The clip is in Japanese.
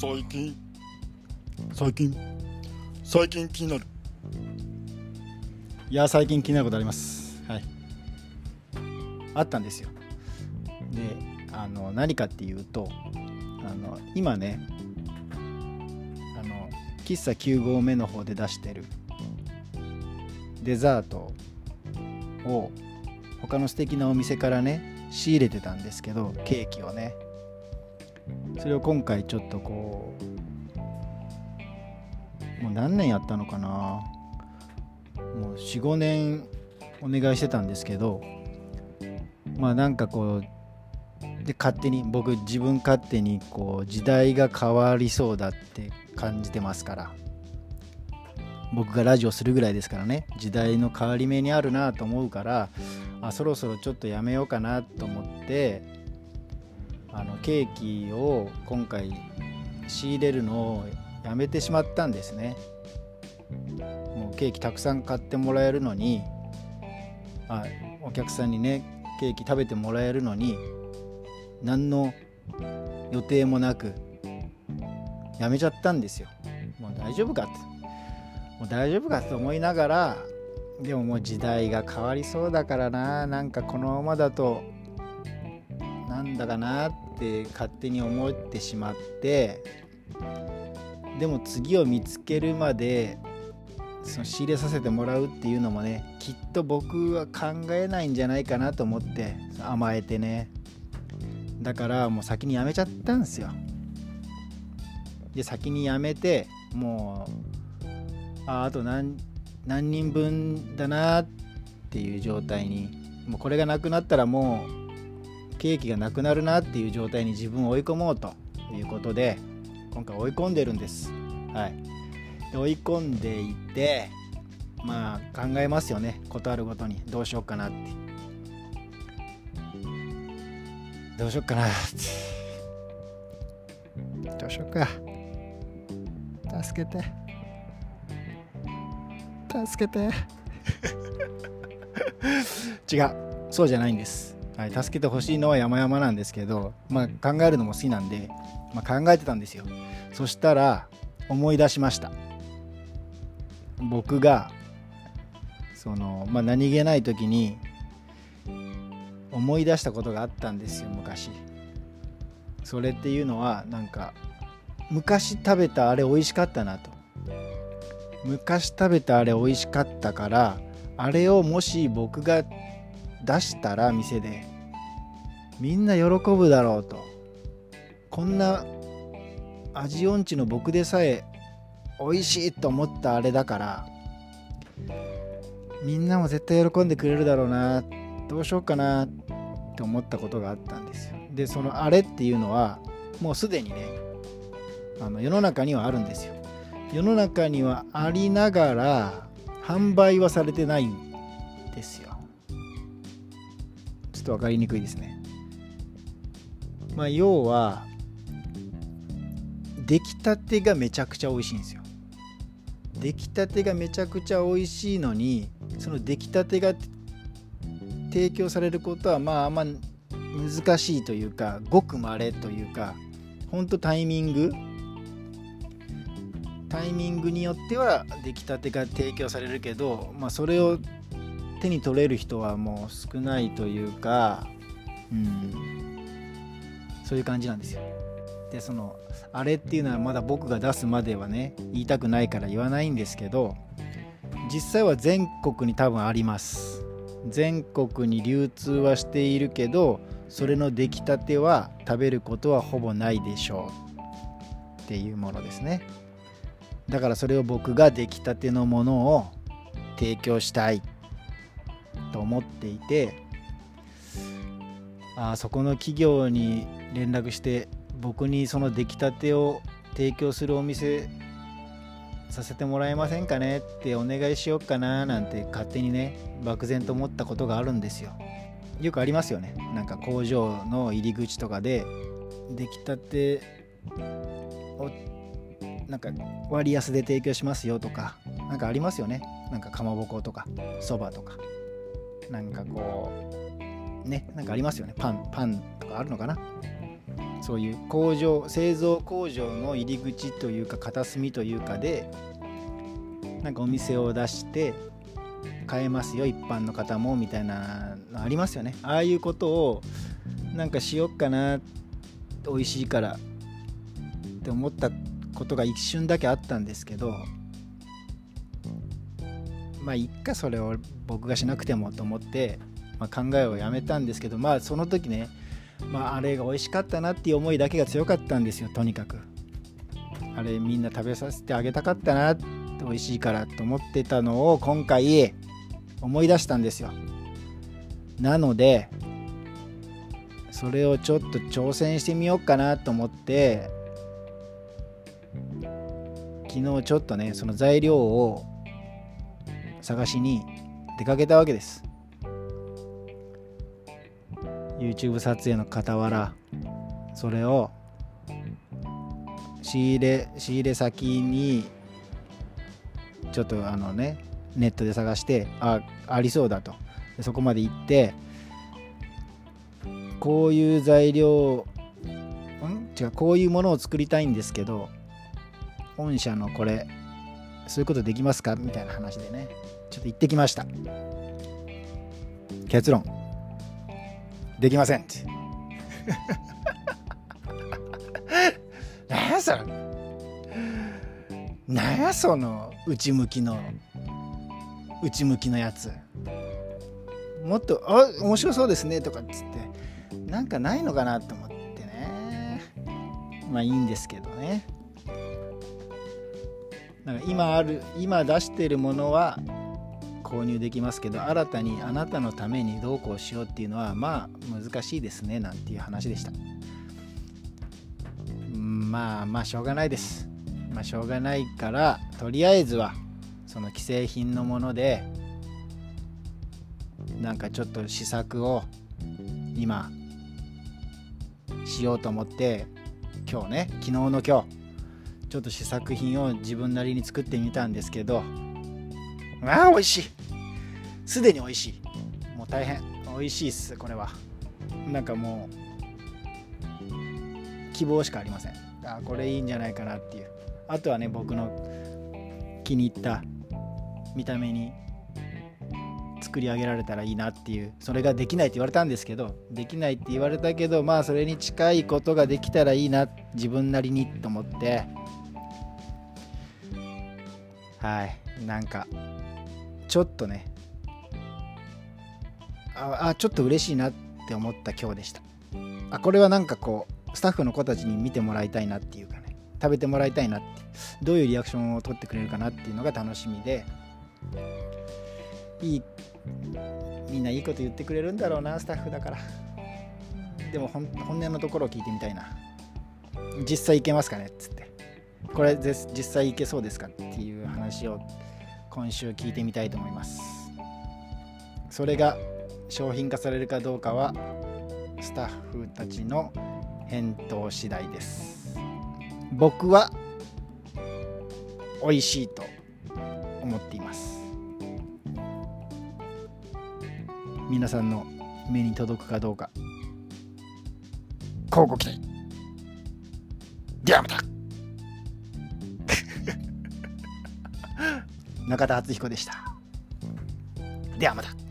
最近。最近。最近気になる。いや最近気になることあります。はい。あったんですよ。であの何かっていうとあの今ねあの喫茶9合目の方で出してるデザートを他の素敵なお店からね仕入れてたんですけどケーキをね。それを今回ちょっとこうもう何年やったのかな。もう45年お願いしてたんですけどまあなんかこうで勝手に僕自分勝手にこう時代が変わりそうだって感じてますから。僕がラジオするぐらいですからね。時代の変わり目にあるなと思うからあそろそろちょっとやめようかなと思ってあのケーキを今回仕入れるのをやめてしまったんですね。もうケーキたくさん買ってもらえるのにあお客さんにねケーキ食べてもらえるのに何の予定もなくやめちゃったんですよ。もう大丈夫かってもう大丈夫かって思いながらでももう時代が変わりそうだからな。なんかこのままだとなんだかなって勝手に思ってしまってでも次を見つけるまでその仕入れさせてもらうっていうのもねきっと僕は考えないんじゃないかなと思って甘えてね。だからもう先に辞めちゃったんですよ。で先に辞めてもうああと何何人分だなっていう状態にもうこれがなくなったらもうケーキがなくなるなっていう状態に自分を追い込もうということで今回追い込んでるんです。はい。で追い込んでいてまあ考えますよね。ことあるごとに。どうしようかなって。どうしよっかなって。どうしよっか。助けて。助けて。違う。そうじゃないんです、はい、助けてほしいのは山々なんですけど、まあ、考えるのも好きなんで、まあ、考えてたんですよ。そしたら思い出しました。僕がその、まあ、何気ない時に思い出したことがあったんですよ昔。それっていうのはなんか昔食べたあれ美味しかったなと。昔食べたあれ美味しかったからあれをもし僕が出したら店でみんな喜ぶだろうと。こんな味音痴の僕でさえ美味しいと思ったあれだからみんなも絶対喜んでくれるだろうなどうしようかなって思ったことがあったんですよ。でそのあれっていうのはもうすでにねあの世の中にはあるんですよ。世の中にはありながら販売はされてないんですよ。ちょっと分かりにくいですね。まあ要は出来たてがめちゃくちゃ美味しいんですよ。出来たてがめちゃくちゃ美味しいのにその出来たてが提供されることはまああんま難しいというかごくまれというかほんとタイミングタイミングによっては出来たてが提供されるけど、まあ、それを手に取れる人はもう少ないというか、うん、そういう感じなんですよ。でそのあれっていうのはまだ僕が出すまではね言いたくないから言わないんですけど実際は全国に多分あります全国に流通はしているけどそれの出来たては食べることはほぼないでしょうっていうものですねだからそれを僕が出来たてのものを提供したいと思っていてあそこの企業に連絡して僕にその出来たてを提供するお店させてもらえませんかねってお願いしようかななんて勝手にね漠然と思ったことがあるんですよ。よくありますよね。なんか工場の入り口とかで出来たてをなんか割安で提供しますよとかなんかありますよね。なんかかまぼことかそばとか。なんかこうねなんかありますよね。パンパンとかあるのかな？そういう工場製造工場の入り口というか片隅というかでなんかお店を出して買えますよ一般の方もみたいなのありますよね。ああいうことをなんかしよっかな美味しいからって思ったことが一瞬だけあったんですけどまあいっかそれを僕がしなくてもと思って、まあ、考えをやめたんですけどまあその時ね、まあ、あれが美味しかったなっていう思いだけが強かったんですよとにかく。あれみんな食べさせてあげたかったな美味しいからと思ってたのを今回思い出したんですよ。なのでそれをちょっと挑戦してみようかなと思って昨日ちょっとねその材料を探しに出かけたわけです。YouTube 撮影の傍らそれを仕入れ仕入れ先にちょっとあのねネットで探してあありそうだと。そこまで行ってこういう材料ん？違うこういうものを作りたいんですけど御社のこれそういうことできますか？みたいな話でねちょっと行ってきました。結論。できません。っ て何やそれ。何やその内向きの内向きのやつ。もっと「あ面白そうですね」とかっつって。なんかないのかなと思ってね。まあいいんですけどね。なんか今ある今出してるものは購入できますけど新たにあなたのためにどうこうしようっていうのはまあ難しいですねなんていう話でした。まあまあしょうがないです。まあしょうがないからとりあえずはその既製品のものでなんかちょっと試作を今しようと思って今日ね昨日の今日ちょっと試作品を自分なりに作ってみたんですけどああ美味しい。すでに美味しい。もう大変。美味しいっすこれは。なんかもう希望しかありません。あこれいいんじゃないかなっていう。あとはね僕の気に入った見た目に作り上げられたらいいなっていうそれができないって言われたんですけどできないって言われたけどまあそれに近いことができたらいいな自分なりにと思って。はい。なんかちょっとねああちょっと嬉しいなって思った今日でした。あこれはなんかこうスタッフの子たちに見てもらいたいなっていうかね。食べてもらいたいなって。どういうリアクションを取ってくれるかなっていうのが楽しみで。いいみんないいこと言ってくれるんだろうなスタッフだから。でも本音のところを聞いてみたいな。実際いけますかねっつって。これ実際いけそうですかっていう話を今週聞いてみたいと思います。それが商品化されるかどうかはスタッフたちの返答次第です。僕は美味しいと思っています。皆さんの目に届くかどうか。乞うご期待ではまた。中田敦彦でした。ではまた。